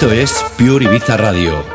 Esto es Pure Ibiza Radio.